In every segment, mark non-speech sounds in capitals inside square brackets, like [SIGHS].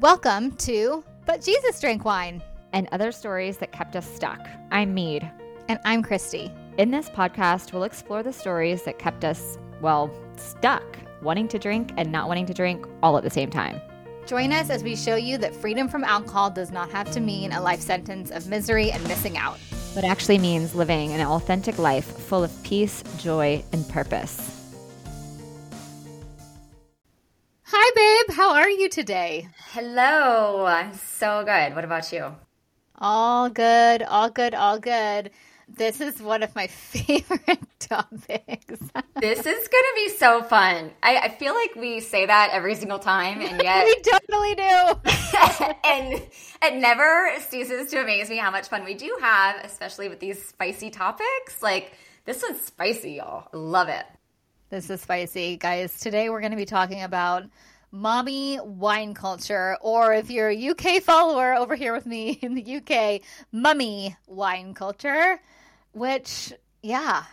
Welcome to But Jesus Drank Wine. and other stories that kept us stuck. I'm Meade. And I'm Christy. In this podcast, we'll explore the stories that kept us, well, stuck, wanting to drink and not wanting to drink all at the same time. Join us as we show you that freedom from alcohol does not have to mean a life sentence of misery and missing out. But actually means living an authentic life full of peace, joy, and purpose. Hi, babe. How are you today? Hello. I'm so good. What about you? All good, all good, all good. This is one of my [LAUGHS] favorite topics. This is going to be so fun. I, I feel like we say that every single time, and [LAUGHS] yet we totally do. [LAUGHS] and it never ceases to amaze me how much fun we do have, especially with these spicy topics. Like this one's spicy, y'all. I love it. This is spicy, guys. Today we're going to be talking about mommy wine culture, or if you're a UK follower over here with me [LAUGHS] in the UK, mummy wine culture, which, yeah.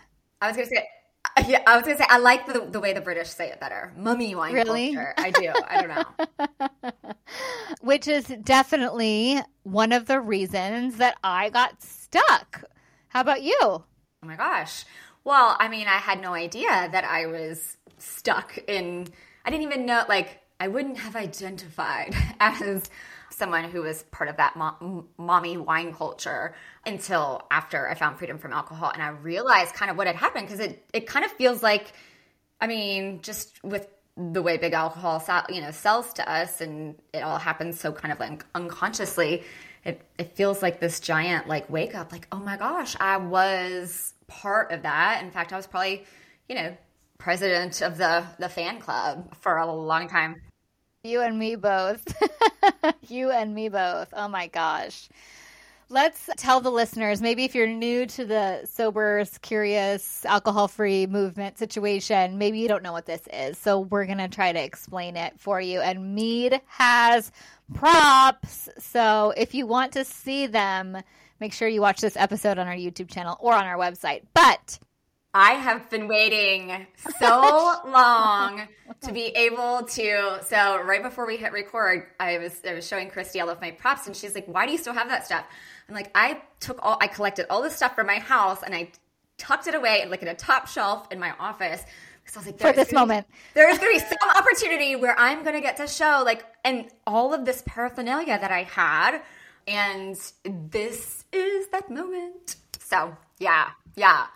I was gonna say, [LAUGHS] yeah, I was gonna say I like the, the way the British say it better. Mummy wine Really? culture. I do. I don't know. [LAUGHS] which is definitely one of the reasons that I got stuck. How about you? Oh my gosh. Well, I mean, I had no idea that I was stuck in. I didn't even know. Like, I wouldn't have identified [LAUGHS] as someone who was part of that mo- mommy wine culture until after I found freedom from alcohol, and I realized kind of what had happened because it it kind of feels like, I mean, just with the way big alcohol, you know, sells to us, and it all happens so kind of like unconsciously. It it feels like this giant like wake up, like oh my gosh, I was part of that. In fact, I was probably, you know, president of the the fan club for a long time. You and me both. [LAUGHS] you and me both. Oh my gosh. Let's tell the listeners, maybe if you're new to the sober, curious, alcohol free movement situation, maybe you don't know what this is. So we're going to try to explain it for you. And Meade has props. So if you want to see them, make sure you watch this episode on our YouTube channel or on our website. But I have been waiting so [LAUGHS] long to be able to. So right before we hit record, I was I was showing Christy all of my props, and she's like, "Why do you still have that stuff?" I'm like, "I took all, I collected all this stuff from my house, and I tucked it away like in a top shelf in my office." Because I was like, for this gonna be- moment, there's going to be [LAUGHS] some opportunity where I'm going to get to show like and all of this paraphernalia that I had, and this is that moment." So yeah, yeah.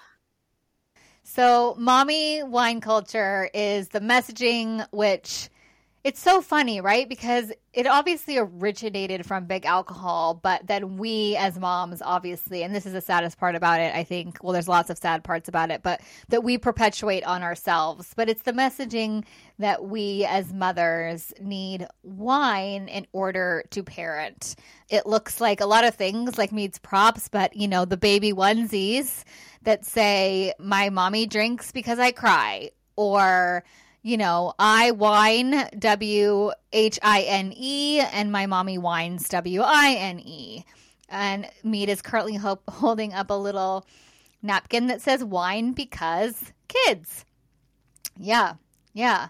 So, mommy wine culture is the messaging which it's so funny, right? Because it obviously originated from big alcohol, but then we as moms, obviously, and this is the saddest part about it, I think. Well, there's lots of sad parts about it, but that we perpetuate on ourselves. But it's the messaging that we as mothers need wine in order to parent. It looks like a lot of things, like Meade's props, but you know, the baby onesies that say, My mommy drinks because I cry, or you know, I wine W H I N E and my mommy wines W I N E. And Meade is currently ho- holding up a little napkin that says wine because kids. Yeah, yeah.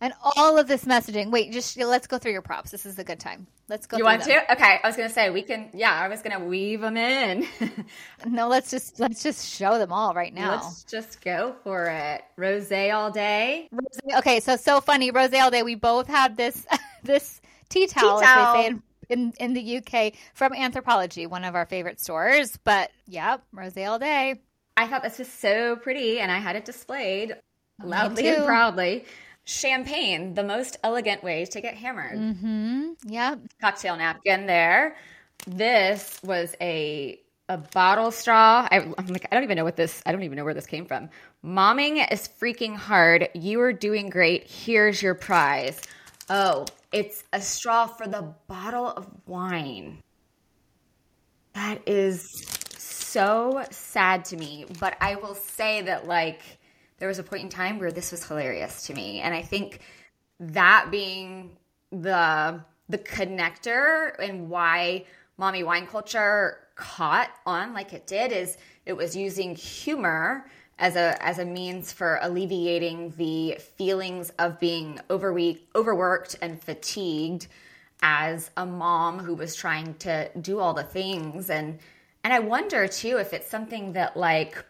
And all of this messaging. Wait, just let's go through your props. This is a good time. Let's go. You want them. to? Okay, I was gonna say we can. Yeah, I was gonna weave them in. [LAUGHS] No, let's just let's just show them all right now. Let's just go for it. Rose all day. Rosé- Okay, so so funny, Rose all day. We both have this [LAUGHS] this tea towel, Tea as towel. they say in, in in the UK from Anthropologie, one of our favorite stores. But yeah, Rose all day. I thought this was so pretty, and I had it displayed loudly and proudly. Champagne, the most elegant way to get hammered. Mm-hmm. Yeah. Cocktail napkin there. This was a a bottle straw. I, I'm like, I don't even know what this. I don't even know where this came from. Momming is freaking hard. You are doing great. Here's your prize. Oh, it's a straw for the bottle of wine. That is so sad to me. But I will say that, like, there was a point in time where this was hilarious to me. And I think that being the the connector and why mommy wine culture caught on like it did is it was using humor as a as a means for alleviating the feelings of being overweak, overworked and fatigued as a mom who was trying to do all the things and and I wonder too if it's something that like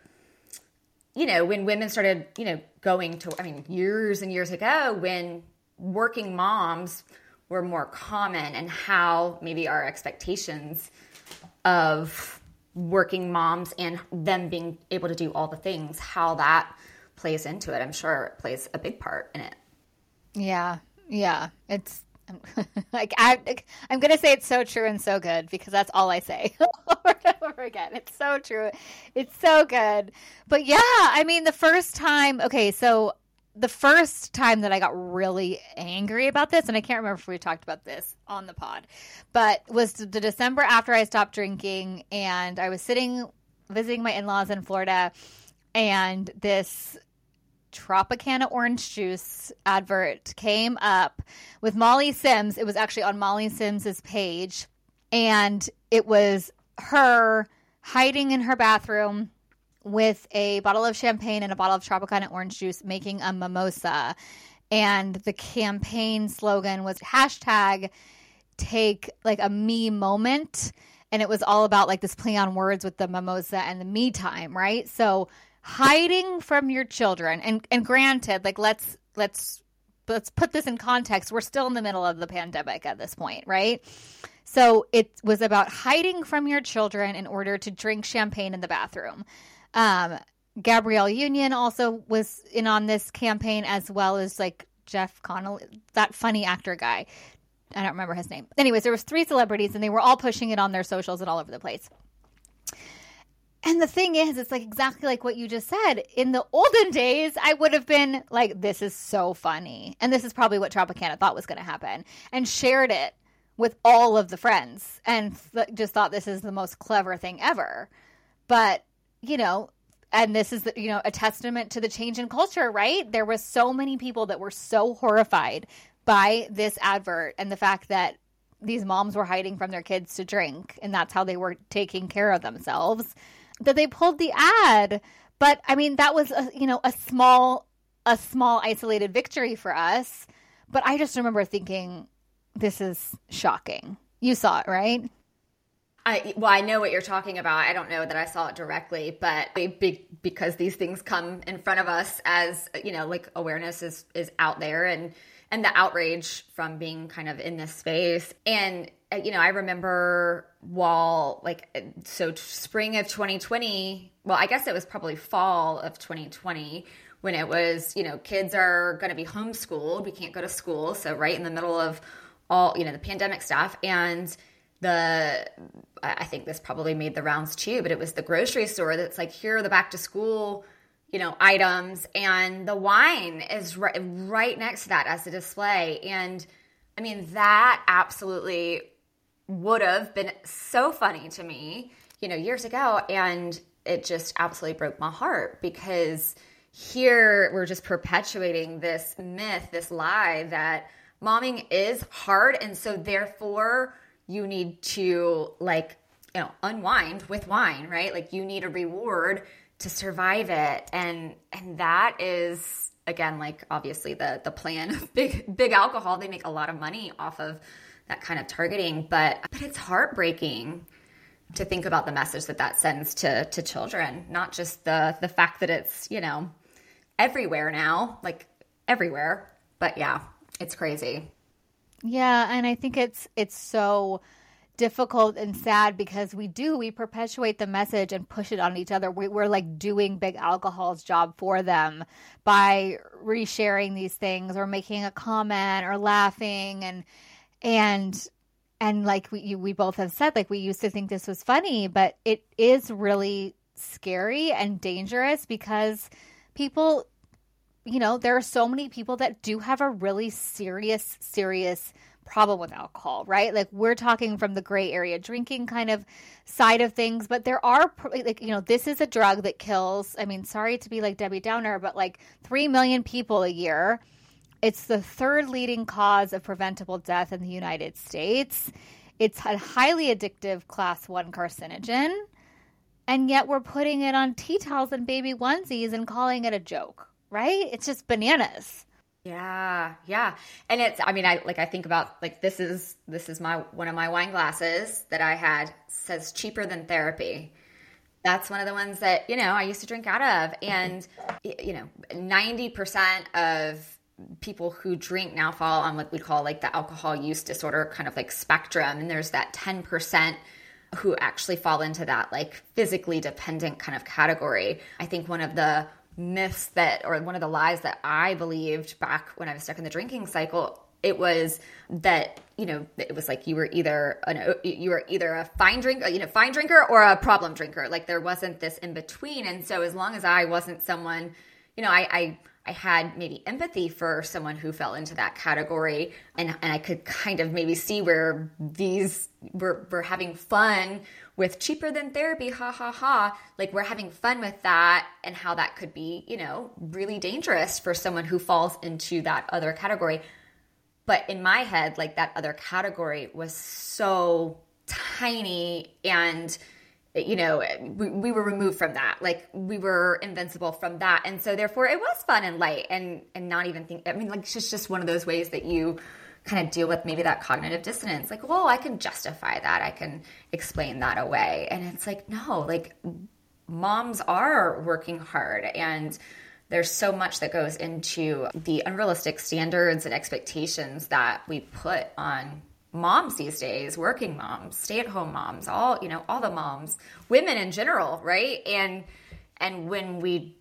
you know when women started you know going to I mean years and years ago when working moms were more common and how maybe our expectations of working moms and them being able to do all the things how that plays into it I'm sure it plays a big part in it. Yeah. Yeah. It's [LAUGHS] like I, I'm gonna say it's so true and so good because that's all I say [LAUGHS] over and over again. It's so true. It's so good. But yeah, I mean, the first time. Okay, so the first time that I got really angry about this, and I can't remember if we talked about this on the pod, but was the December after I stopped drinking, and I was sitting visiting my in laws in Florida, and this Tropicana orange juice advert came up with Molly Sims. It was actually on Molly Sims's page, and it was her hiding in her bathroom with a bottle of champagne and a bottle of Tropicana orange juice making a mimosa. And the campaign slogan was hashtag take like a me moment. And it was all about like this play on words with the mimosa and the me time, right? So hiding from your children. And and granted like let's let's let's put this in context. We're still in the middle of the pandemic at this point right? So it was about hiding from your children in order to drink champagne in the bathroom. Um, gabrielle union also was in on this campaign as well as like jeff connolly that funny actor guy. I don't remember his name. Anyways there was three celebrities and they were all pushing it on their socials and all over the place and the thing is, it's like exactly like what you just said. In the olden days, I would have been like, this is so funny. And this is probably what Tropicana thought was going to happen and shared it with all of the friends and th- just thought this is the most clever thing ever. But, you know, and this is, the, you know, a testament to the change in culture, right? There was so many people that were so horrified by this advert and the fact that these moms were hiding from their kids to drink and that's how they were taking care of themselves that they pulled the ad. But I mean, that was a, you know a small a small isolated victory for us. But I just remember thinking, this is shocking. You saw it, right? I well, I know what you're talking about. I don't know that I saw it directly, but be, because these things come in front of us as you know, like awareness is is out there and and the outrage from being kind of in this space. And uh, you know, I remember while like so spring of 2020, well, I guess it was probably fall of 2020 when it was, you know, kids are going to be homeschooled. We can't go to school, so right in the middle of all, you know, the pandemic stuff and the I think this probably made the rounds too, but it was the grocery store that's like here are the back to school you know items and the wine is right, right next to that as a display and i mean that absolutely would have been so funny to me, you know, years ago. And it just absolutely broke my heart because here we're just perpetuating this myth, this lie that momming is hard. And so therefore you need to like, you know, unwind with wine, right? Like you need a reward to survive it. And, and that is again, like obviously the, the plan of [LAUGHS] big, big alcohol. They make a lot of money off of that kind of targeting. But but it's heartbreaking to think about the message that that sends to to children, not just the the fact that it's you know everywhere now, like everywhere. But yeah, it's crazy. Yeah, and I think it's it's so difficult and sad because we do we perpetuate the message and push it on each other. We, are like doing big alcohol's job for them by resharing these things or making a comment or laughing and and and like we we both have said like we used to think this was funny but it is really scary and dangerous because people you know there are so many people that do have a really serious serious problem with alcohol right like we're talking from the gray area drinking kind of side of things but there are like you know this is a drug that kills i mean sorry to be like debbie downer but like 3 million people a year it's the third leading cause of preventable death in the United States. It's a highly addictive class one carcinogen. And yet we're putting it on tea towels and baby onesies and calling it a joke, right? It's just bananas. Yeah, yeah. And it's I mean I like I think about like this is this is my one of my wine glasses that I had says cheaper than therapy. That's one of the ones that, you know, I used to drink out of and you know, 90% of people who drink now fall on what we call like the alcohol use disorder kind of like spectrum and there's that 10% who actually fall into that like physically dependent kind of category. I think one of the myths that, or one of the lies that I believed back when I was stuck in the drinking cycle, it was that you know it was like you were either an you were either a fine drink you know fine drinker or a problem drinker. Like there wasn't this in between. And so as long as I wasn't someone, you know, I, I I had maybe empathy for someone who fell into that category and, and I could kind of maybe see where these were, were having fun with cheaper than therapy, ha ha ha. Like we're having fun with that and how that could be, you know, really dangerous for someone who falls into that other category. But in my head, like that other category was so tiny and you know we, we were removed from that like we were invincible from that and so therefore it was fun and light and and not even think i mean like it's just, just one of those ways that you kind of deal with maybe that cognitive dissonance like well i can justify that i can explain that away and it's like no like moms are working hard and there's so much that goes into the unrealistic standards and expectations that we put on moms these days, working moms, stay-at-home moms, all, you know, all the moms, women in general, right? And and when we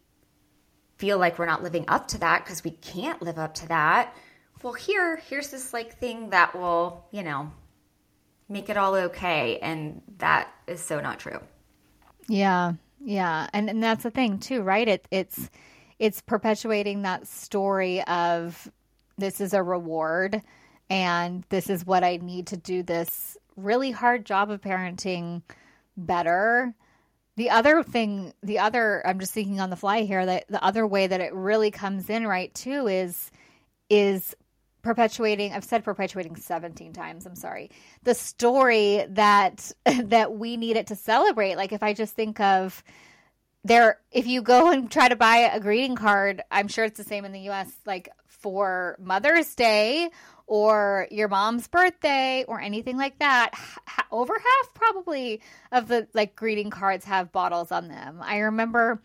feel like we're not living up to that because we can't live up to that, well here here's this like thing that will, you know, make it all okay and that is so not true. Yeah. Yeah. And and that's the thing too, right? It it's it's perpetuating that story of this is a reward and this is what I need to do this really hard job of parenting better. The other thing, the other, I'm just thinking on the fly here that the other way that it really comes in right too is is perpetuating I've said perpetuating 17 times, I'm sorry. The story that [LAUGHS] that we need it to celebrate. Like if I just think of there if you go and try to buy a greeting card, I'm sure it's the same in the US like for Mother's Day or your mom's birthday or anything like that ha- over half probably of the like greeting cards have bottles on them i remember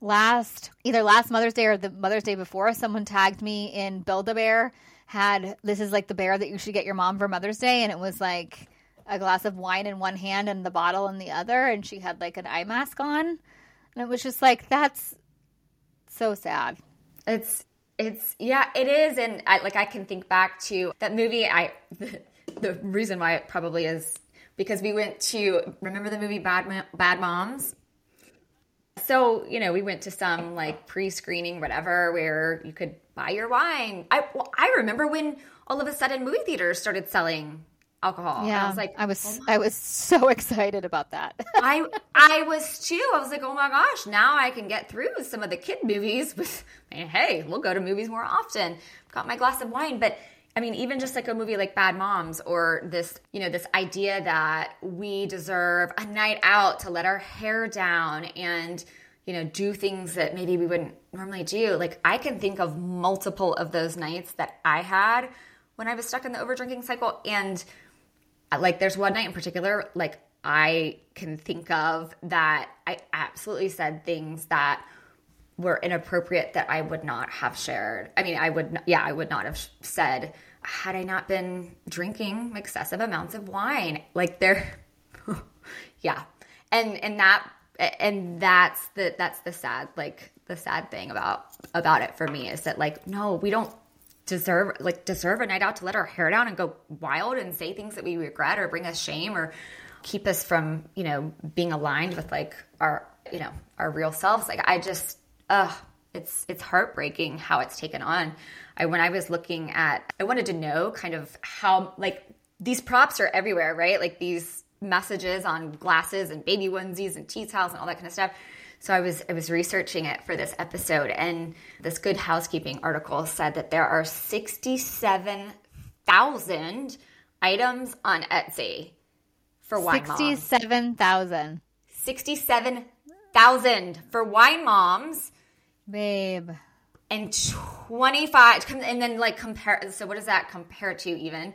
last either last mother's day or the mother's day before someone tagged me in build a bear had this is like the bear that you should get your mom for mother's day and it was like a glass of wine in one hand and the bottle in the other and she had like an eye mask on and it was just like that's so sad it's it's yeah, it is, and I, like I can think back to that movie. I the, [LAUGHS] the reason why it probably is because we went to remember the movie Bad Bad Moms. So you know we went to some like pre-screening whatever where you could buy your wine. I well, I remember when all of a sudden movie theaters started selling alcohol. Yeah, I was like, I was, oh I was so [LAUGHS] excited about that. [LAUGHS] I, I was too. I was like, oh my gosh, now I can get through some of the kid movies. With, [LAUGHS] hey, we'll go to movies more often. Got my glass of wine, but I mean, even just like a movie like Bad Moms or this, you know, this idea that we deserve a night out to let our hair down and, you know, do things that maybe we wouldn't normally do. Like, I can think of multiple of those nights that I had when I was stuck in the overdrinking cycle. And uh, like there's one night in particular like i can think of that i absolutely said things that were inappropriate that i would not have shared i mean i would yeah i would not have said had i not been drinking excessive amounts of wine like there [LAUGHS] yeah and and that and that's the that's the sad like the sad thing about about it for me is that like no we don't deserve like deserve a night out to let our hair down and go wild and say things that we regret or bring us shame or keep us from you know being aligned with like our you know our real selves. Like i just uh it's it's heartbreaking how it's taken on. I when i was looking at i wanted to know kind of how like these props are everywhere right? Like these messages on glasses and baby onesies and tea towels and all that kind of stuff so I was I was researching it for this episode, and this Good Housekeeping article said that there are sixty seven thousand items on Etsy for wine moms. Sixty seven thousand. Sixty seven thousand for wine moms. Babe. and 25 and then like compare so what does that compare to even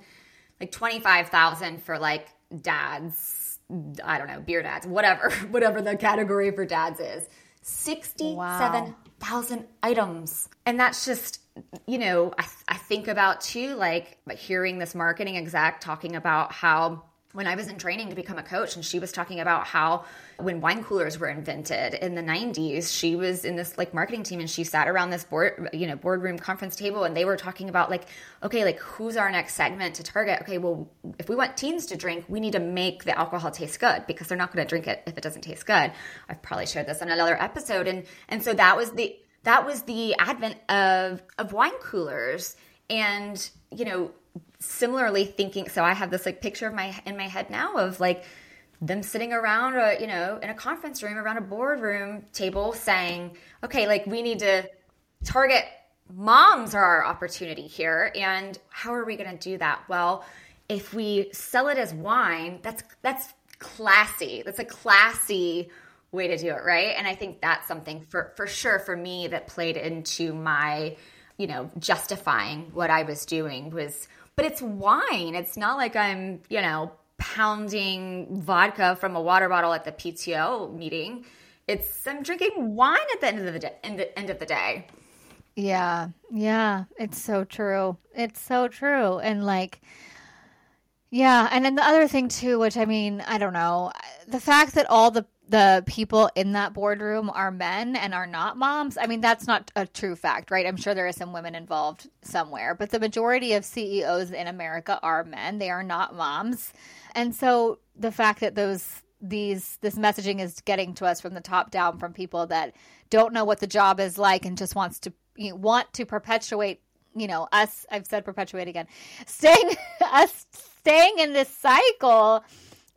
like 25,000 for like dads I don't know beer dads whatever [LAUGHS] whatever the category for dads is 67,000 wow. items and that's just you know I, I think about too like hearing this marketing exec talking about how when I was in training to become a coach, and she was talking about how when wine coolers were invented in the 90s, she was in this like marketing team and she sat around this board, you know, boardroom conference table and they were talking about like, okay, like who's our next segment to target? Okay, well, if we want teens to drink, we need to make the alcohol taste good because they're not going to drink it if it doesn't taste good. I've probably shared this on another episode. And and so that was the that was the advent of of wine coolers. And, you know, similarly thinking so i have this like picture of my in my head now of like them sitting around a, you know in a conference room around a boardroom table saying okay like we need to target moms are our opportunity here and how are we going to do that? Well if we sell it as wine that's that's classy. That's a classy way to do it right? And i think that's something for for sure for me that played into my you know justifying what i was doing was but it's wine. It's not like I'm, you know, pounding vodka from a water bottle at the PTO meeting. It's I'm drinking wine at the end of the day. End, of the day. Yeah, yeah, it's so true. It's so true, and like, yeah, and then the other thing too, which I mean, I don't know, the fact that all the the people in that boardroom are men and are not moms. I mean, that's not a true fact, right? I'm sure there are some women involved somewhere, but the majority of CEOs in America are men. They are not moms. And so the fact that those these this messaging is getting to us from the top down from people that don't know what the job is like and just wants to you know, want to perpetuate, you know, us I've said perpetuate again. [LAUGHS] Staying us staying in this cycle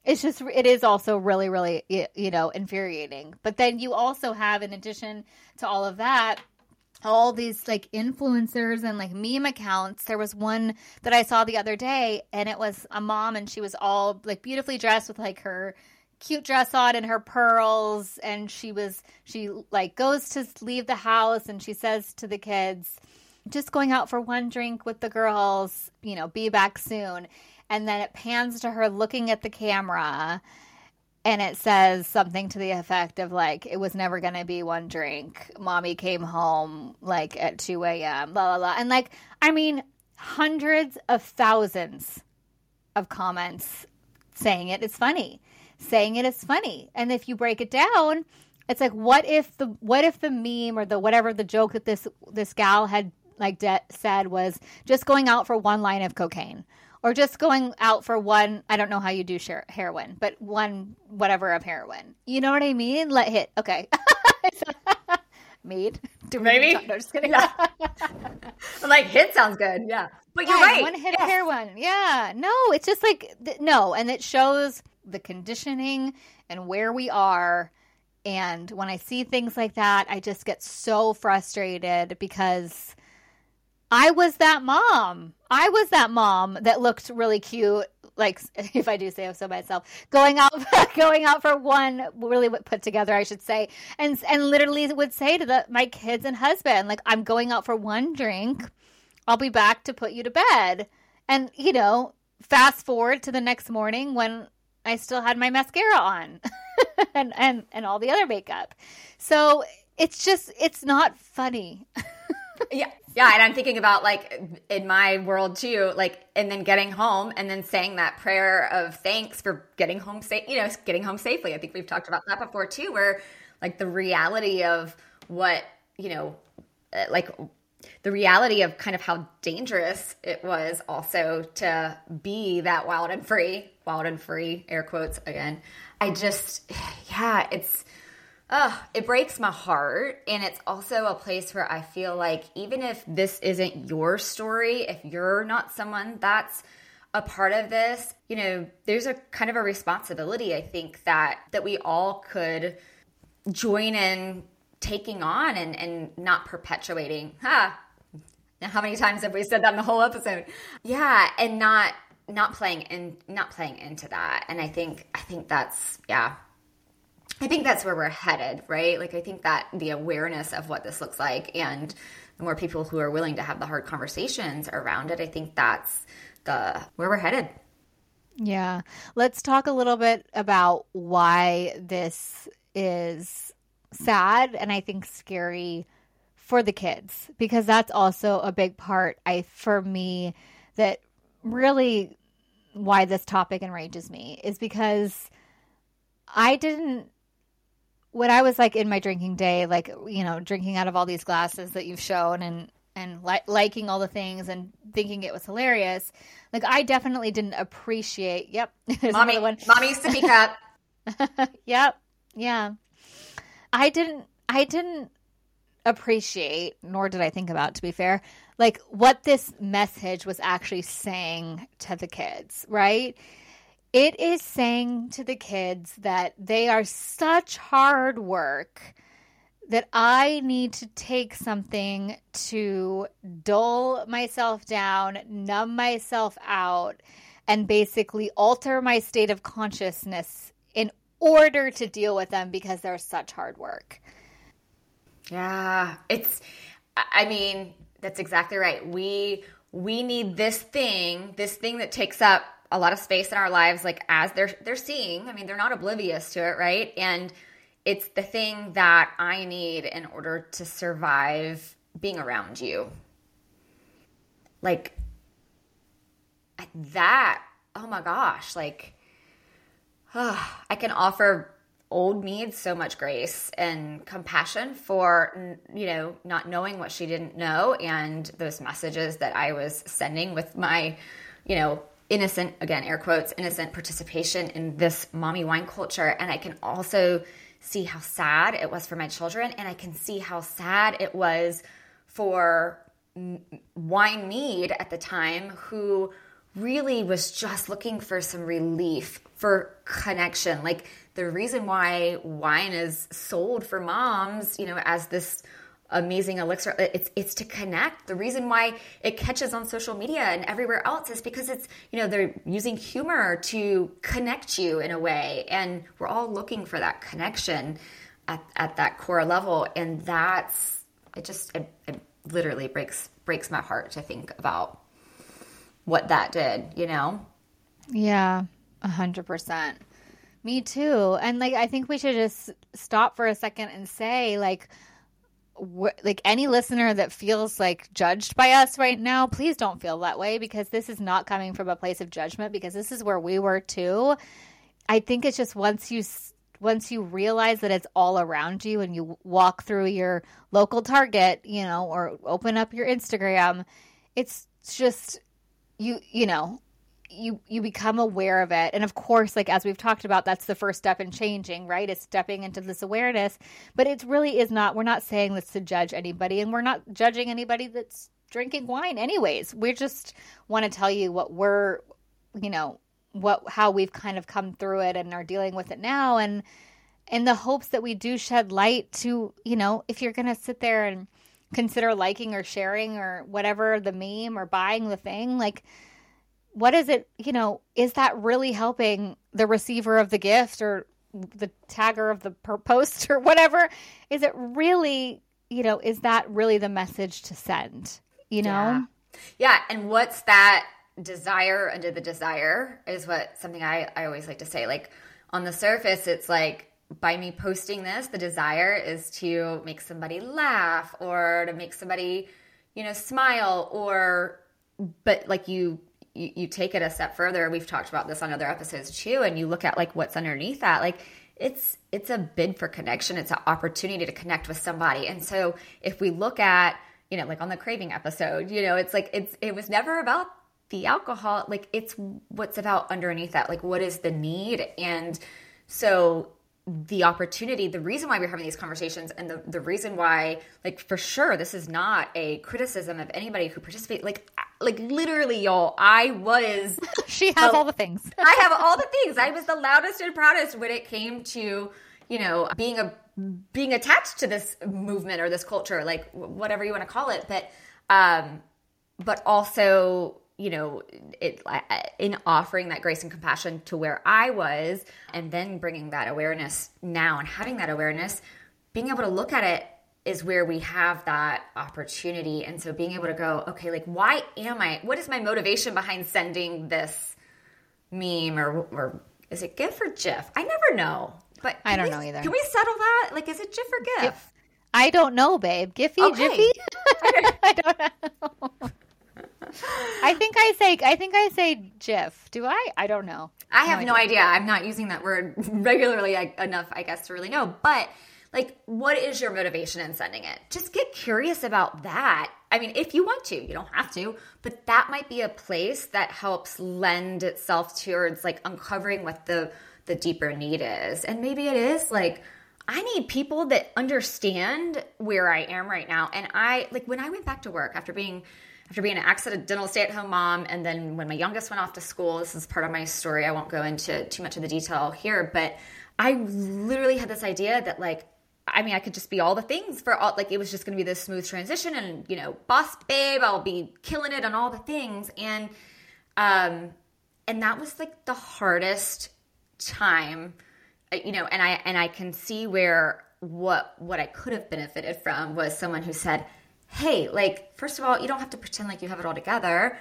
it's just it is also really really you know infuriating. But then you also have in addition to all of that all these like influencers and like meme accounts. There was one that i saw the other day and it was a mom and she was all like beautifully dressed with like her cute dress on and her pearls. And she was she like goes to leave the house and she says to the kids just going out for one drink with the girls you know be back soon and then it pans to her looking at the camera and it says something to the effect of like it was never going to be one drink. Mommy came home like at 2 a.m blah blah blah. And like i mean hundreds of thousands of comments saying it. Is funny. Saying it is funny. And if you break it down it's like what if the what if the meme or the whatever the joke that this this gal had like de- said was just going out for one line of cocaine or just going out for one i don't know how you do share heroin but one whatever of heroin. You know what i mean? Let hit. Okay. [LAUGHS] Meade [LAUGHS] do maybe. no just kidding. Yeah. [LAUGHS] i'm like hit sounds good. Yeah. But you're yeah, right. one hit yes. of heroin. Yeah. No it's just like no and it shows the conditioning and where we are. And when i see things like that i just get so frustrated because I was that mom. I was that mom that looked really cute. Like [LAUGHS] if I do say so myself, going out, [LAUGHS] going out for one really put together, I should say, and and literally would say to the my kids and husband, like I'm going out for one drink, I'll be back to put you to bed, and you know, fast forward to the next morning when I still had my mascara on, [LAUGHS] and and and all the other makeup, so it's just it's not funny. yeah yeah, and I'm thinking about like in my world too, like and then getting home and then saying that prayer of thanks for getting home safe, you know, getting home safely. I think we've talked about that before too, where like the reality of what, you know, uh, like the reality of kind of how dangerous it was also to be that wild and free, wild and free, air quotes again. I just, [SIGHS] yeah, it's Oh, it breaks my heart. And it's also a place where I feel like even if this isn't your story, if you're not someone that's a part of this, you know, there's a kind of a responsibility I think that that we all could join in taking on and, and not perpetuating. Ha. Now, how many times have we said that in the whole episode? Yeah, and not not playing and not playing into that. And I think I think that's yeah, I think that's where we're headed, right? Like, I think that the awareness of what this looks like and the more people who are willing to have the hard conversations around it, I think that's the where we're headed. Yeah. Let's talk a little bit about why this is sad and I think scary for the kids because that's also a big part I for me that really why this topic enrages me is because I didn't when I was like in my drinking day, like you know, drinking out of all these glasses that you've shown and and li- liking all the things and thinking it was hilarious, like I definitely didn't appreciate. Yep, [LAUGHS] mommy, one. mommy's sippy cup. yep, yeah. I didn't. I didn't appreciate, nor did I think about, to be fair, like what this message was actually saying to the kids, right? It is saying to the kids that they are such hard work that I need to take something to dull myself down, numb myself out, and basically alter my state of consciousness in order to deal with them because they're such hard work. Yeah, it's I mean, that's exactly right. We we need this thing, this thing that takes up a lot of space in our lives like as they're they're seeing i mean they're not oblivious to it right? And it's the thing that i need in order to survive being around you. Like that oh my gosh like oh, i can offer old me so much grace and compassion for you know not knowing what she didn't know and those messages that i was sending with my you know innocent, again, air quotes, innocent participation in this mommy wine culture. And I can also see how sad it was for my children. And I can see how sad it was for Wine Meade at the time, who really was just looking for some relief, for connection. Like the reason why wine is sold for moms, you know, as this amazing elixir. It's it's to connect. The reason why it catches on social media and everywhere else is because it's you know they're using humor to connect you in a way. And we're all looking for that connection at, at that core level. And that's it just it, it literally breaks breaks my heart to think about what that did you know? Yeah a hundred percent. Me too. And like i think we should just stop for a second and say like like any listener that feels like judged by us right now, please don't feel that way because this is not coming from a place of judgment because this is where we were too. I think it's just once you once you realize that it's all around you and you walk through your local Target, you know, or open up your Instagram, it's just you you know, you you become aware of it. And of course like as we've talked about that's the first step in changing right? Is stepping into this awareness. But it really is not we're not saying this to judge anybody and we're not judging anybody that's drinking wine anyways. We just want to tell you what we're you know what how we've kind of come through it and are dealing with it now. And in the hopes that we do shed light to you know if you're going to sit there and consider liking or sharing or whatever the meme or buying the thing like what is it, you know, is that really helping the receiver of the gift or the tagger of the [LAUGHS] post or whatever? Is it really, you know, is that really the message to send, you know? Yeah. yeah. And what's that desire under the desire is what something I, I always like to say. Like on the surface, it's like, by me posting this, the desire is to make somebody laugh or to make somebody, you know, smile or, but like you you, you take it a step further we've talked about this on other episodes too and you look at like what's underneath that like it's it's a bid for connection. It's an opportunity to connect with somebody. And so if we look at you know like on the craving episode you know it's like it's it was never about the alcohol. Like it's what's about underneath that. Like what is the need? And so the opportunity the reason why we're having these conversations and the, the reason why like for sure this is not a criticism of anybody who participate like like literally y'all i was [LAUGHS] she has the, all the things. I have all the things. I was the loudest and proudest when it came to you know being a being attached to this movement or this culture like whatever you want to call it but um but also you know, it in offering that grace and compassion to where I was, and then bringing that awareness now and having that awareness, being able to look at it is where we have that opportunity. And so being able to go, okay, like, why am I, what is my motivation behind sending this meme or, or is it GIF or GIF? I never know. But I don't we, know either. Can we settle that? Like, is it GIF or GIF? GIF. I don't know, babe. Giphy, Okay. Jiffy. [LAUGHS] I don't know. [LAUGHS] I think I say I think I say GIF. Do I? I don't know. I have no idea. I'm not using that word [LAUGHS] regularly I- enough, I guess, to really know. But like, what is your motivation in sending it? Just get curious about that. I mean, if you want to, you don't have to, but that might be a place that helps lend itself towards like uncovering what the the deeper need is. And maybe it is like I need people that understand where I am right now. And I like when I went back to work after being after being an accidental stay-at-home mom and then when my youngest went off to school this is part of my story i won't go into too much of the detail here but i literally had this idea that like i mean i could just be all the things for all like it was just to be this smooth transition and you know boss babe i'll be killing it on all the things and um and that was like the hardest time uh, you know and i and i can see where what what i could have benefited from was someone who said hey like first of all you don't have to pretend like you have it all together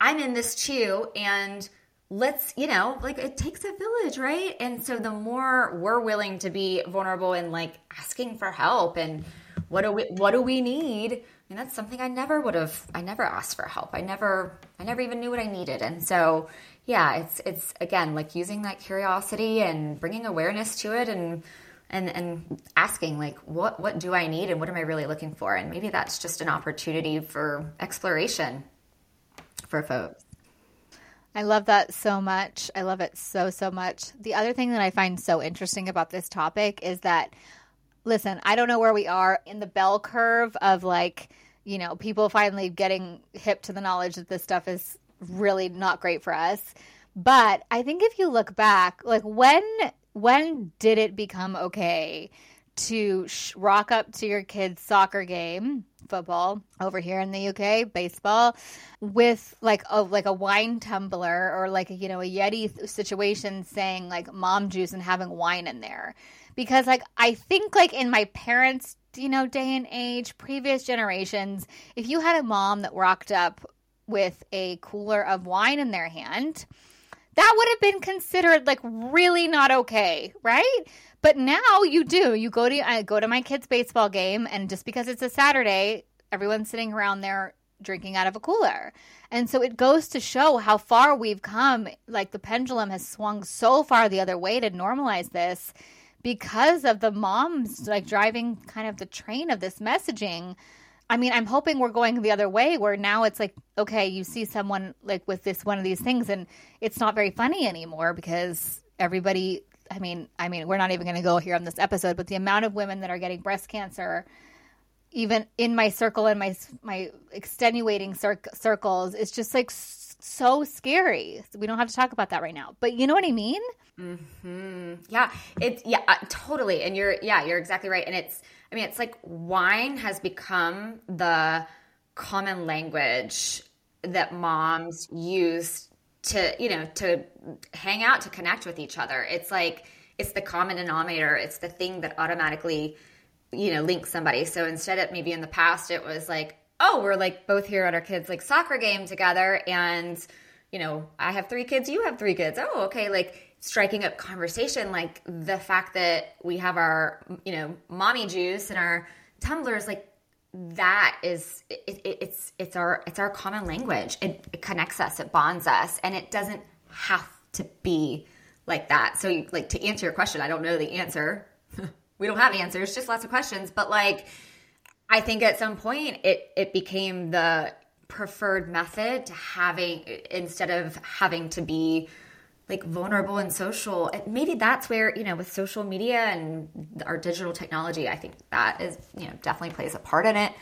i'm in this too and let's you know like it takes a village right and so the more we're willing to be vulnerable and like asking for help and what do we what do we need I mean, that's something I never would have. I never asked for help. I never, I never even knew what I needed. And so, yeah, it's it's again like using that curiosity and bringing awareness to it, and and and asking like, what what do I need, and what am I really looking for, and maybe that's just an opportunity for exploration for folks. I love that so much. I love it so, so much. The other thing that I find so interesting about this topic is that, listen, I don't know where we are in the bell curve of like, you know, people finally getting hip to the knowledge that this stuff is really not great for us. But I think if you look back, like when when did it become okay to sh- rock up to your kid's soccer game, football over here in the UK, baseball, with like a like a wine tumbler or like you know a Yeti situation, saying like mom juice and having wine in there, because like I think like in my parents you know day and age, previous generations, if you had a mom that rocked up with a cooler of wine in their hand that would have been considered like really not okay, right? But now you do. You go to I go to my kid's baseball game, and just because it's a Saturday, everyone's sitting around there drinking out of a cooler. And so it goes to show how far we've come. Like the pendulum has swung so far the other way to normalize this because of the moms like driving kind of the train of this messaging. I mean, I'm hoping we're going the other way where now it's like, okay, you see someone like with this one of these things and it's not very funny anymore because everybody I mean, I mean, we're not even going to go here on this episode, but the amount of women that are getting breast cancer even in my circle and my my extenuating cir- circles is just like so scary. We don't have to talk about that right now. But you know what I mean? Yeah, it's yeah, uh, totally. And you're yeah, you're exactly right. And it's I mean, it's like wine has become the common language that moms use to, you know, to hang out, to connect with each other. It's like it's the common denominator. It's the thing that automatically, you know, links somebody. So instead of maybe in the past it was like, oh, we're like both here at our kids like soccer game together and you know, I have three kids, you have three kids. Oh, okay. Like striking up conversation, like the fact that we have our, you know, mommy juice and our tumblers, like that is, it, it, it's, it's our, it's our common language. It, it connects us, it bonds us, and it doesn't have to be like that. So, you, like, to answer your question, I don't know the answer. [LAUGHS] we don't have answers, just lots of questions. But, like, I think at some point it it became the preferred method to having instead of having to be like vulnerable and social. Maybe that's where you know with social media and our digital technology, I think that is you know definitely plays a part in it.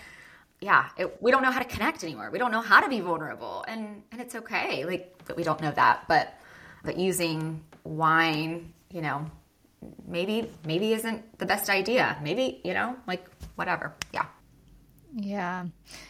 Yeah, it, we don't know how to connect anymore. We don't know how to be vulnerable, and and it's okay. Like that we don't know that, but but using wine, you know, maybe maybe isn't the best idea. Maybe you know, like whatever. Yeah. Yeah.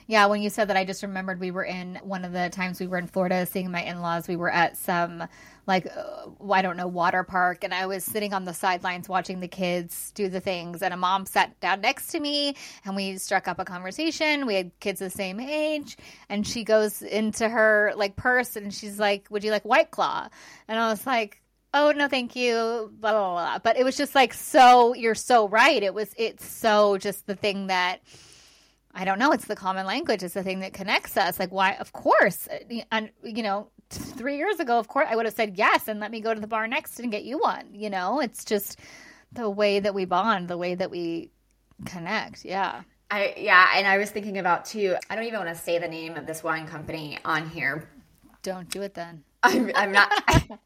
Yeah. When you said that, I just remembered we were in one of the times we were in Florida seeing my in laws. We were at some, like, uh, I don't know, water park. And I was sitting on the sidelines watching the kids do the things. And a mom sat down next to me and we struck up a conversation. We had kids the same age. And she goes into her, like, purse and she's like, Would you like White Claw? And I was like, oh no thank you blah, blah blah but it was just like so you're so right it was it's so just the thing that I don't know. It's the common language. It's the thing that connects us. Like, why? Of course. Uh, and, you know, three years ago, of course, I would have said yes and let me go to the bar next and get you one. You know, it's just the way that we bond, the way that we connect. Yeah. I, yeah. And I was thinking about too, I don't even want to say the name of this wine company on here. Don't do it then. I'm, I'm not. [LAUGHS]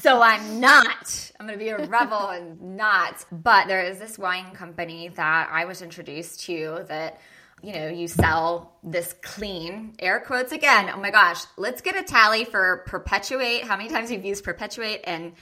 so I'm not. I'm going to be a rebel and not. But there is this wine company that I was introduced to that you know, you sell this clean air quotes again. Oh my gosh, let's get a tally for perpetuate. How many times you've used perpetuate and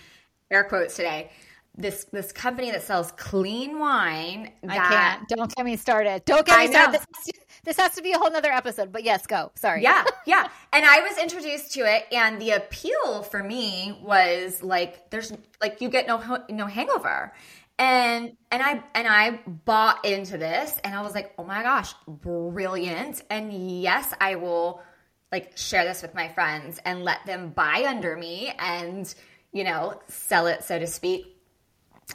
air quotes today? This this company that sells clean wine. That, I can't. Don't get me started. Don't get me started. This has, to, this has to be a whole nother episode. But yes, go. Sorry. Yeah, [LAUGHS] yeah. And I was introduced to it, and the appeal for me was like, there's like you get no no hangover and and i and i bought into this and i was like oh my gosh brilliant. And yes i will like share this with my friends and let them buy under me and you know sell it so to speak.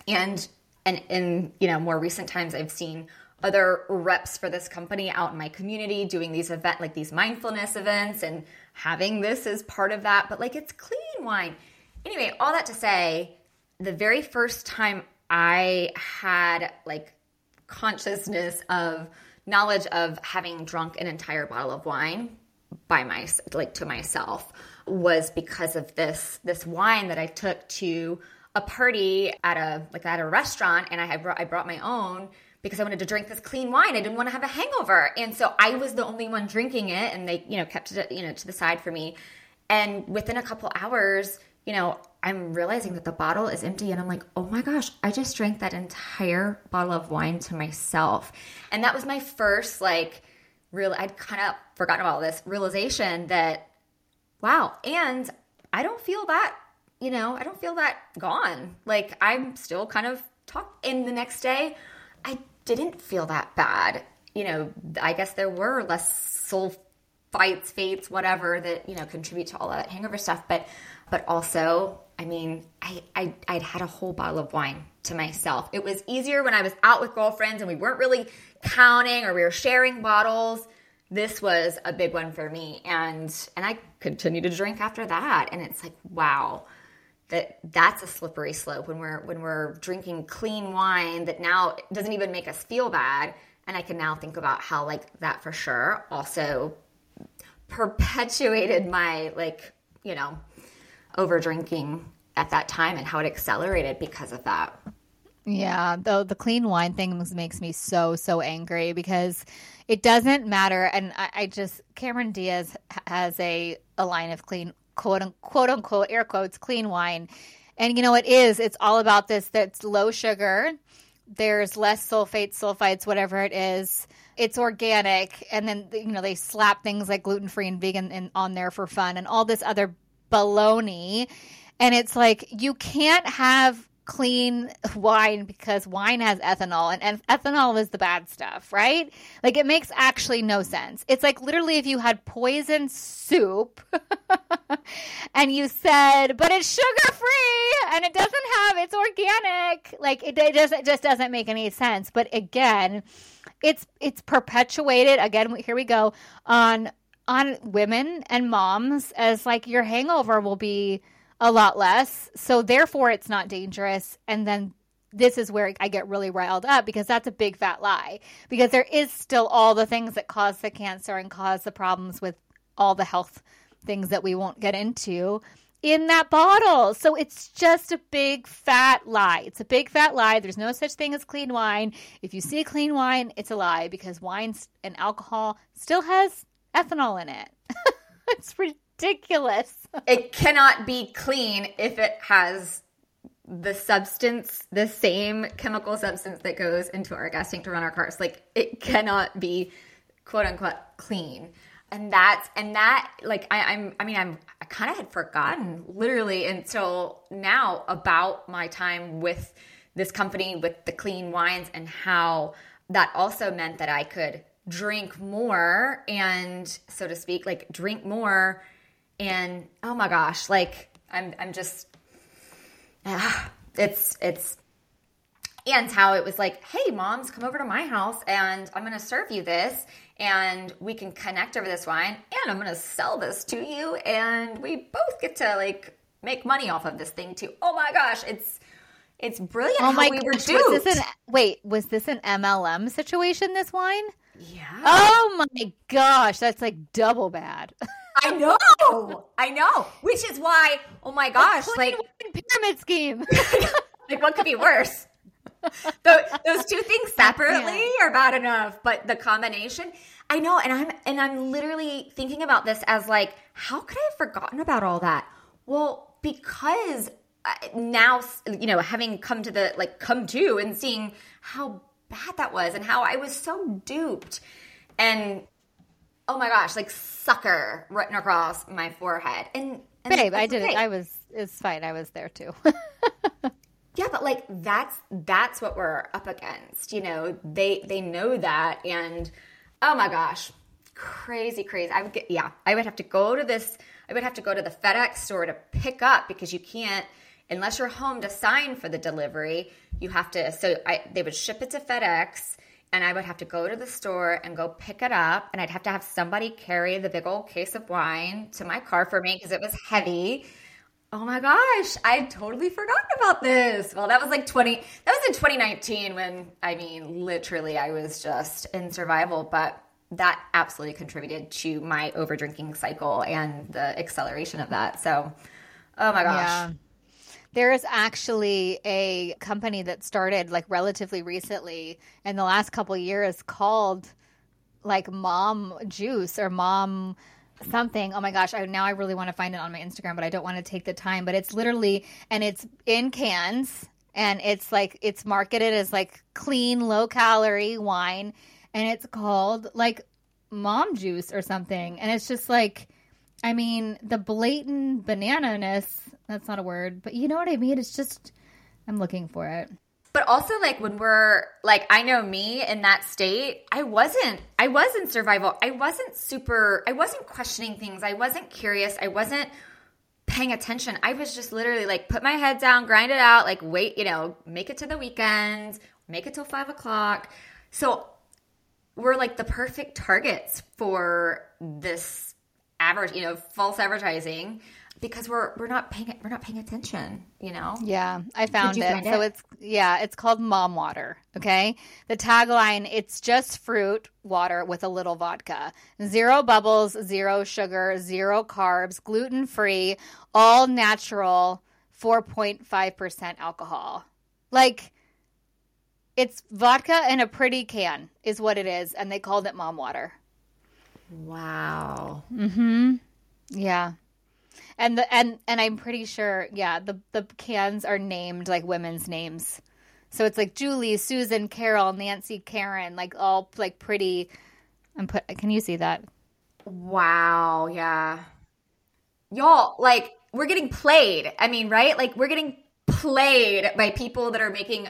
And and in you know more recent times i've seen other reps for this company out in my community doing these event like these mindfulness events and having this as part of that. But like it's clean wine. Anyway all that to say the very first time I had like consciousness of knowledge of having drunk an entire bottle of wine by my like to myself was because of this this wine that I took to a party at a like at a restaurant and I had brought, I brought my own because I wanted to drink this clean wine. I didn't want to have a hangover. And so I was the only one drinking it and they, you know, kept it, you know, to the side for me. And within a couple hours, you know, I'm realizing that the bottle is empty and I'm like, oh my gosh, I just drank that entire bottle of wine to myself. And that was my first, like, real, I'd kind of forgotten about this realization that, wow, and I don't feel that, you know, I don't feel that gone. Like, I'm still kind of talk. And the next day, I didn't feel that bad. You know, I guess there were less soul fights, fates, whatever that, you know, contribute to all that hangover stuff. But, but also I mean, I, I I'd had a whole bottle of wine to myself. It was easier when I was out with girlfriends and we weren't really counting or we were sharing bottles. This was a big one for me, and and I continued to drink after that. And it's like, wow, that that's a slippery slope when we're when we're drinking clean wine that now doesn't even make us feel bad. And I can now think about how like that for sure also perpetuated my like you know over drinking at that time and how it accelerated because of that. Yeah, though the clean wine thing makes me so so angry because it doesn't matter. And I, I just Cameron Diaz has a a line of clean quote unquote unquote air quotes clean wine, and you know it is. It's all about this. That's low sugar. There's less sulfates, sulfites, whatever it is. It's organic, and then you know they slap things like gluten free and vegan in, on there for fun, and all this other baloney. And it's like you can't have clean wine because wine has ethanol and ethanol is the bad stuff, right? Like it makes actually no sense. It's like literally if you had poison soup [LAUGHS] and you said, but it's sugar free and it doesn't have, it's organic. Like it, it just, it just doesn't make any sense. But again, it's, it's perpetuated again. Here we go on on women and moms as like your hangover will be a lot less. So therefore it's not dangerous. And then this is where I get really riled up because that's a big fat lie. Because there is still all the things that cause the cancer and cause the problems with all the health things that we won't get into in that bottle. So it's just a big fat lie. It's a big fat lie. There's no such thing as clean wine. If you see clean wine, it's a lie because wine and alcohol still has ethanol in it. [LAUGHS] it's ridiculous. [LAUGHS] it cannot be clean if it has the substance, the same chemical substance that goes into our gas tank to run our cars. Like it cannot be quote unquote clean. And that's and that like I, I'm I mean I'm I kind of had forgotten literally until now about my time with this company with the clean wines and how that also meant that I could drink more and so to speak like drink more and oh my gosh like I'm I'm just uh, it's it's and how it was like, hey, moms, come over to my house and I'm going to serve you this and we can connect over this wine and I'm going to sell this to you and we both get to like make money off of this thing too. Oh my gosh, it's it's brilliant Oh my we gosh, were was an wait? Was this an MLM situation? This wine? Yeah. Oh my gosh, that's like double bad. I [LAUGHS] know. I know. Which is why, oh my gosh, like pyramid scheme. [LAUGHS] [LAUGHS] like what could be worse? Tho- those two things separately are bad enough, but the combination, I know, and I'm and I'm literally thinking about this as like, how could I have forgotten about all that? Well, because uh, now, you know, having come to the like come to and seeing how bad that was and how I was so duped, and oh my gosh, like sucker written across my forehead, and, and Babe, I did it. I was. It's fine. I was there too. [LAUGHS] Yeah, but like that's that's what we're up against. You know, they they know that and oh my gosh. Crazy, crazy. I would get yeah, I would have to go to this I would have to go to the FedEx store to pick up because you can't unless you're home to sign for the delivery, you have to so I they would ship it to FedEx and I would have to go to the store and go pick it up and I'd have to have somebody carry the big old case of wine to my car for me because it was heavy. Oh my gosh, I totally forgot about this. Well, that was like 20 that was in 2019 when I mean literally I was just in survival, but that absolutely contributed to my over drinking cycle and the acceleration of that. So, oh my gosh. Yeah. There is actually a company that started like relatively recently in the last couple years called like Mom Juice or Mom something. Oh my gosh, I now I really want to find it on my Instagram, but I don't want to take the time, but it's literally and it's in cans and it's like it's marketed as like clean, low calorie wine and it's called like Mom Juice or something. And it's just like I mean, the blatant banana-ness, that's not a word, but you know what I mean? It's just, I'm looking for it. But also like when we're like I know me in that state, I wasn't I was in survival. I wasn't super I wasn't questioning things. I wasn't curious. I wasn't paying attention. I was just literally like put my head down, grind it out, like wait, you know, make it to the weekends, make it till five o'clock. So we're like the perfect targets for this average, you know, false advertising because we're we're not paying we're not paying attention, you know. Yeah, I found it. So it? it's yeah, it's called Mom Water. Okay, the tagline: It's just fruit water with a little vodka, zero bubbles, zero sugar, zero carbs, gluten free, all natural, four point five percent alcohol. Like, it's vodka in a pretty can, is what it is, and they called it Mom Water. Wow. Mhm. Yeah. And the and and I'm pretty sure, yeah, the the cans are named like women's names. So it's like Julie, Susan, Carol, Nancy, Karen, like all like pretty I'm put can you see that? Wow, yeah. Y'all, like, we're getting played. I mean, right? Like, we're getting played by people that are making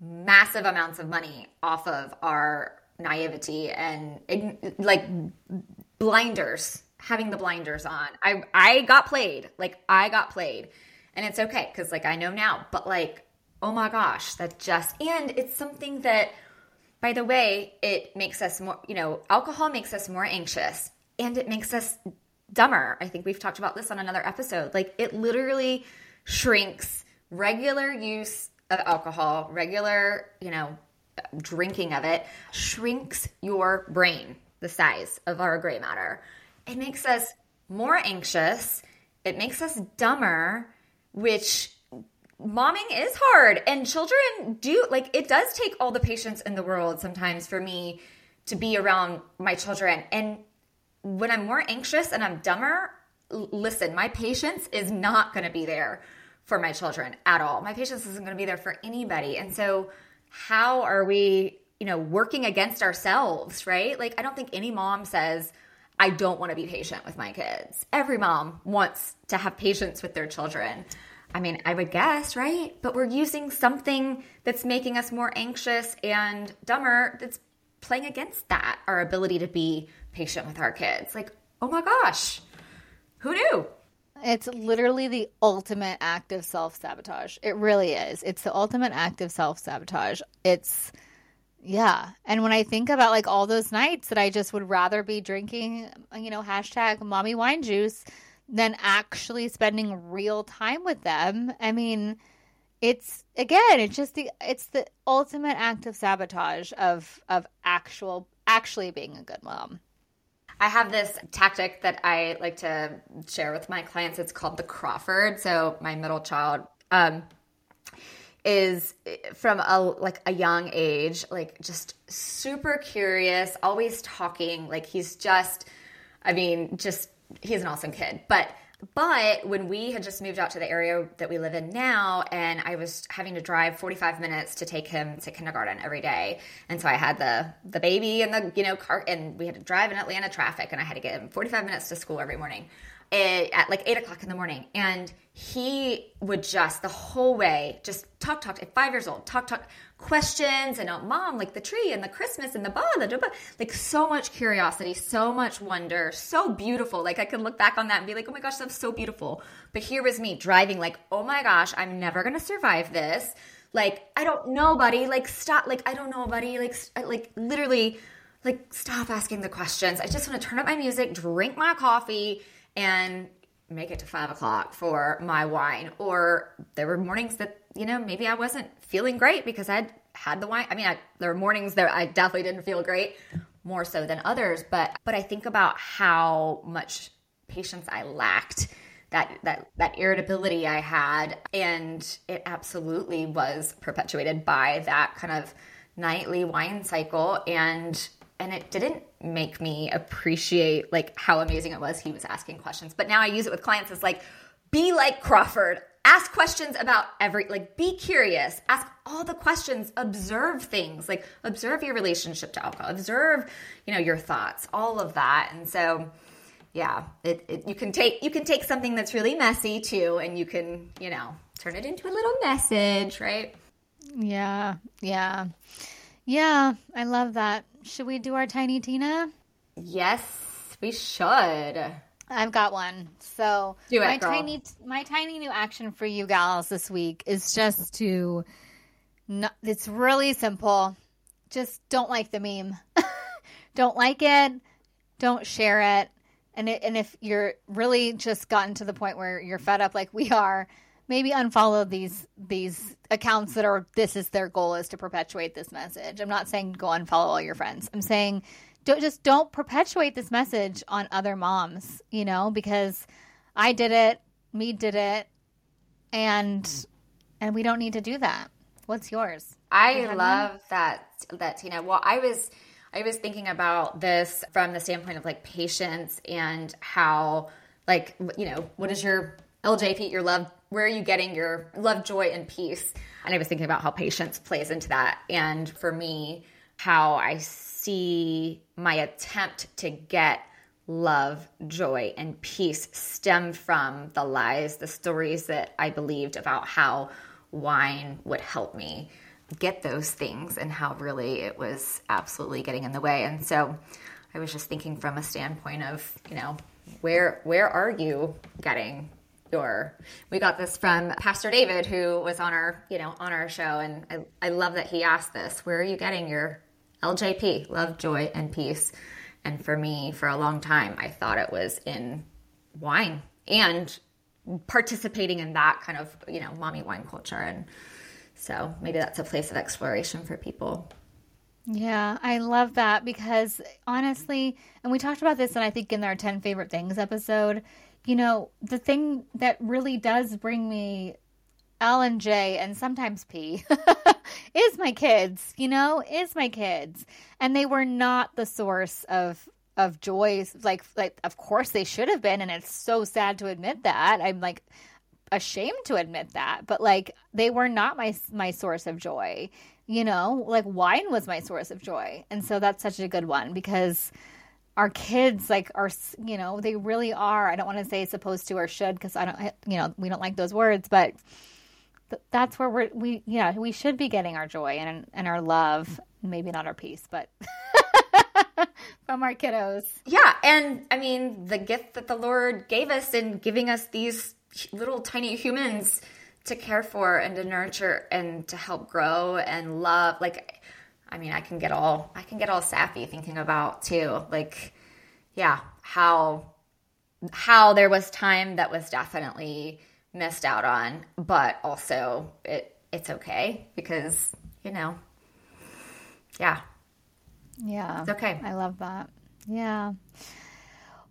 massive amounts of money off of our naivety and, like, blinders, having the blinders on. I, I got played. Like, I got played. And it's okay because, like, I know now. But, like, oh my gosh, that just, and it's something that, by the way, it makes us more, you know, alcohol makes us more anxious and it makes us dumber. I think we've talked about this on another episode. Like it literally shrinks regular use of alcohol, regular, you know, drinking of it shrinks your brain the size of our gray matter. It makes us more anxious. It makes us dumber, which momming is hard and children do like it does take all the patience in the world sometimes for me to be around my children and when i'm more anxious and i'm dumber listen my patience is not going to be there for my children at all my patience isn't going to be there for anybody and so how are we you know, working against ourselves, right? Like, I don't think any mom says, I don't want to be patient with my kids. Every mom wants to have patience with their children. I mean, I would guess, right? But we're using something that's making us more anxious and dumber that's playing against that, our ability to be patient with our kids. Like, oh my gosh, who knew? It's literally the ultimate act of self sabotage. It really is. It's the ultimate act of self sabotage. It's, yeah. And when I think about like all those nights that I just would rather be drinking, you know, hashtag mommy wine juice than actually spending real time with them, I mean, it's again, it's just the, it's the ultimate act of sabotage of, of actual, actually being a good mom. I have this tactic that I like to share with my clients. It's called the Crawford. So my middle child um, is from a like a young age, like just super curious, always talking. Like he's just, I mean, just he's an awesome kid. But but when we had just moved out to the area that we live in now, and I was having to drive 45 minutes to take him to kindergarten every day, and so I had the the baby and the you know car, and we had to drive in Atlanta traffic, and I had to get him 45 minutes to school every morning eh, at like eight o'clock in the morning, and he would just the whole way just talk talk at five years old talk talk questions and oh, mom like the tree and the christmas and the blah, blah, blah, blah. Like so much curiosity so much wonder so beautiful. Like i could look back on that and be like oh my gosh that's so beautiful. But here was me driving like oh my gosh i'm never gonna survive this. Like i don't know buddy. Like stop like i don't know buddy. Like like literally like stop asking the questions. I just want to turn up my music drink my coffee and make it to five o'clock for my wine. Or there were mornings that you know maybe i wasn't feeling great because I'd had the wine. I mean, I, there were mornings that I definitely didn't feel great, more so than others. But but I think about how much patience I lacked, that that that irritability I had, and it absolutely was perpetuated by that kind of nightly wine cycle and and it didn't make me appreciate like how amazing it was he was asking questions but now i use it with clients as like be like crawford ask questions about every like be curious. Ask all the questions. Observe things. Like observe your relationship to alcohol. Observe you know your thoughts. All of that. And so yeah it, it, you can take you can take something that's really messy too and you can you know turn it into a little message right? Yeah. Yeah. Yeah. I love that. Should we do our tiny tina? Yes we should I've got one. So it, my girl. tiny my tiny new action for you gals this week is just to not, it's really simple. Just don't like the meme. [LAUGHS] don't like it. Don't share it. And it, and if you're really just gotten to the point where you're fed up like we are, maybe unfollow these these accounts that are this is their goal is to perpetuate this message. I'm not saying go unfollow all your friends. I'm saying don't just don't perpetuate this message on other moms, you know, because I did it, me did it, and and we don't need to do that. What's yours? I love one? that that Tina. Well, I was I was thinking about this from the standpoint of like patience and how like you know, what is your LJP, your love, where are you getting your love, joy and peace? And I was thinking about how patience plays into that. And for me, how I see my attempt to get love, joy, and peace stemmed from the lies, the stories that I believed about how wine would help me get those things and how really it was absolutely getting in the way. And so I was just thinking from a standpoint of, you know, where where are you getting your we got this from Pastor David who was on our, you know, on our show and I, I love that he asked this. Where are you getting your LJP, love, joy, and peace. And for me, for a long time, I thought it was in wine and participating in that kind of, you know, mommy wine culture. And so maybe that's a place of exploration for people. Yeah, I love that because honestly, and we talked about this, and I think in our 10 favorite things episode, you know, the thing that really does bring me L and J and sometimes P [LAUGHS] is my kids, you know, is my kids. And they were not the source of of joy like like of course they should have been and it's so sad to admit that. I'm like ashamed to admit that, but like they were not my my source of joy. You know, like wine was my source of joy. And so that's such a good one because our kids like are you know, they really are. I don't want to say supposed to or should because I don't you know, we don't like those words, but that's where we're we yeah, we should be getting our joy and and our love, maybe not our peace, but [LAUGHS] from our kiddos. Yeah, and I mean the gift that the Lord gave us in giving us these little tiny humans to care for and to nurture and to help grow and love like I mean I can get all I can get all sappy thinking about too like yeah how how there was time that was definitely missed out on but also it it's okay because you know yeah yeah. It's okay. I love that. Yeah.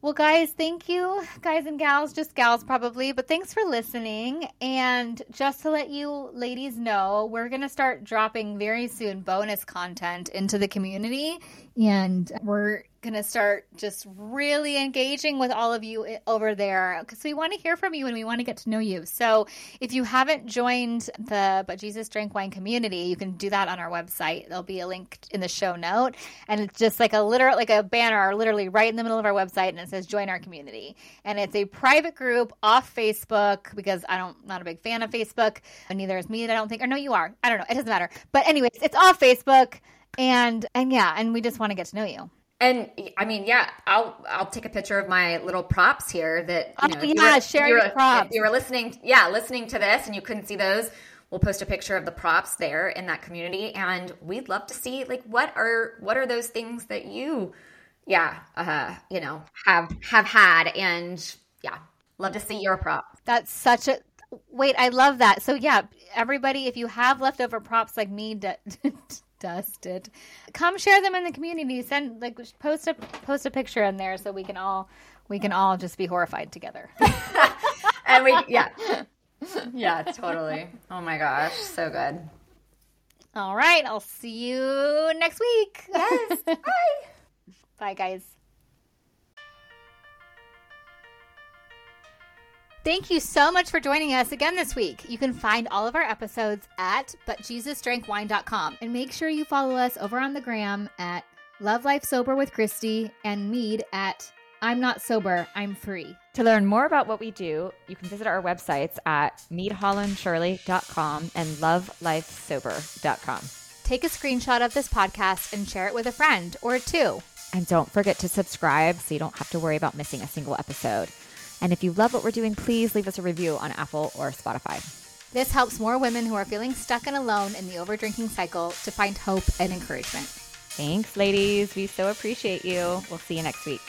Well, guys, thank you, guys and gals, just gals probably, but thanks for listening. And just to let you ladies know, we're going to start dropping very soon bonus content into the community. And we're going to start just really engaging with all of you over there because we want to hear from you and we want to get to know you. So if you haven't joined the But Jesus Drank Wine community, you can do that on our website. There'll be a link in the show note. And it's just like a literal, like a banner, literally right in the middle of our website. And it says join our community. And it's a private group off Facebook because I don't, not a big fan of Facebook. And neither is me. I don't think, or no, you are. I don't know. It doesn't matter. But anyways, it's off Facebook and and yeah and we just want to get to know you and I mean, yeah, I'll I'll take a picture of my little props here. That you know, oh, yeah, share your props. If you were listening, yeah, listening to this, and you couldn't see those, we'll post a picture of the props there in that community, and we'd love to see like what are what are those things that you, yeah, uh, you know, have have had, and yeah, love to see your prop. That's such a wait. I love that. So yeah, everybody, if you have leftover props like me. [LAUGHS] dusted. Come share them in the community. Send like post a post a picture in there so we can all we can all just be horrified together. [LAUGHS] and we yeah. [LAUGHS] Yeah, totally. Oh my gosh, so good. All right, I'll see you next week. Yes. [LAUGHS] Bye. Bye guys. Thank you so much for joining us again this week. You can find all of our episodes at butjesusdrankwine.com and make sure you follow us over on the gram at Love Life Sober with Christy and Meade at I'm Not Sober, I'm Free. To learn more about what we do, you can visit our websites at meadhollandshirley.com and lovelifesober.com. Take a screenshot of this podcast and share it with a friend or two. And don't forget to subscribe so you don't have to worry about missing a single episode. And if you love what we're doing, please leave us a review on Apple or Spotify. This helps more women who are feeling stuck and alone in the overdrinking cycle to find hope and encouragement. Thanks, ladies. We so appreciate you. We'll see you next week.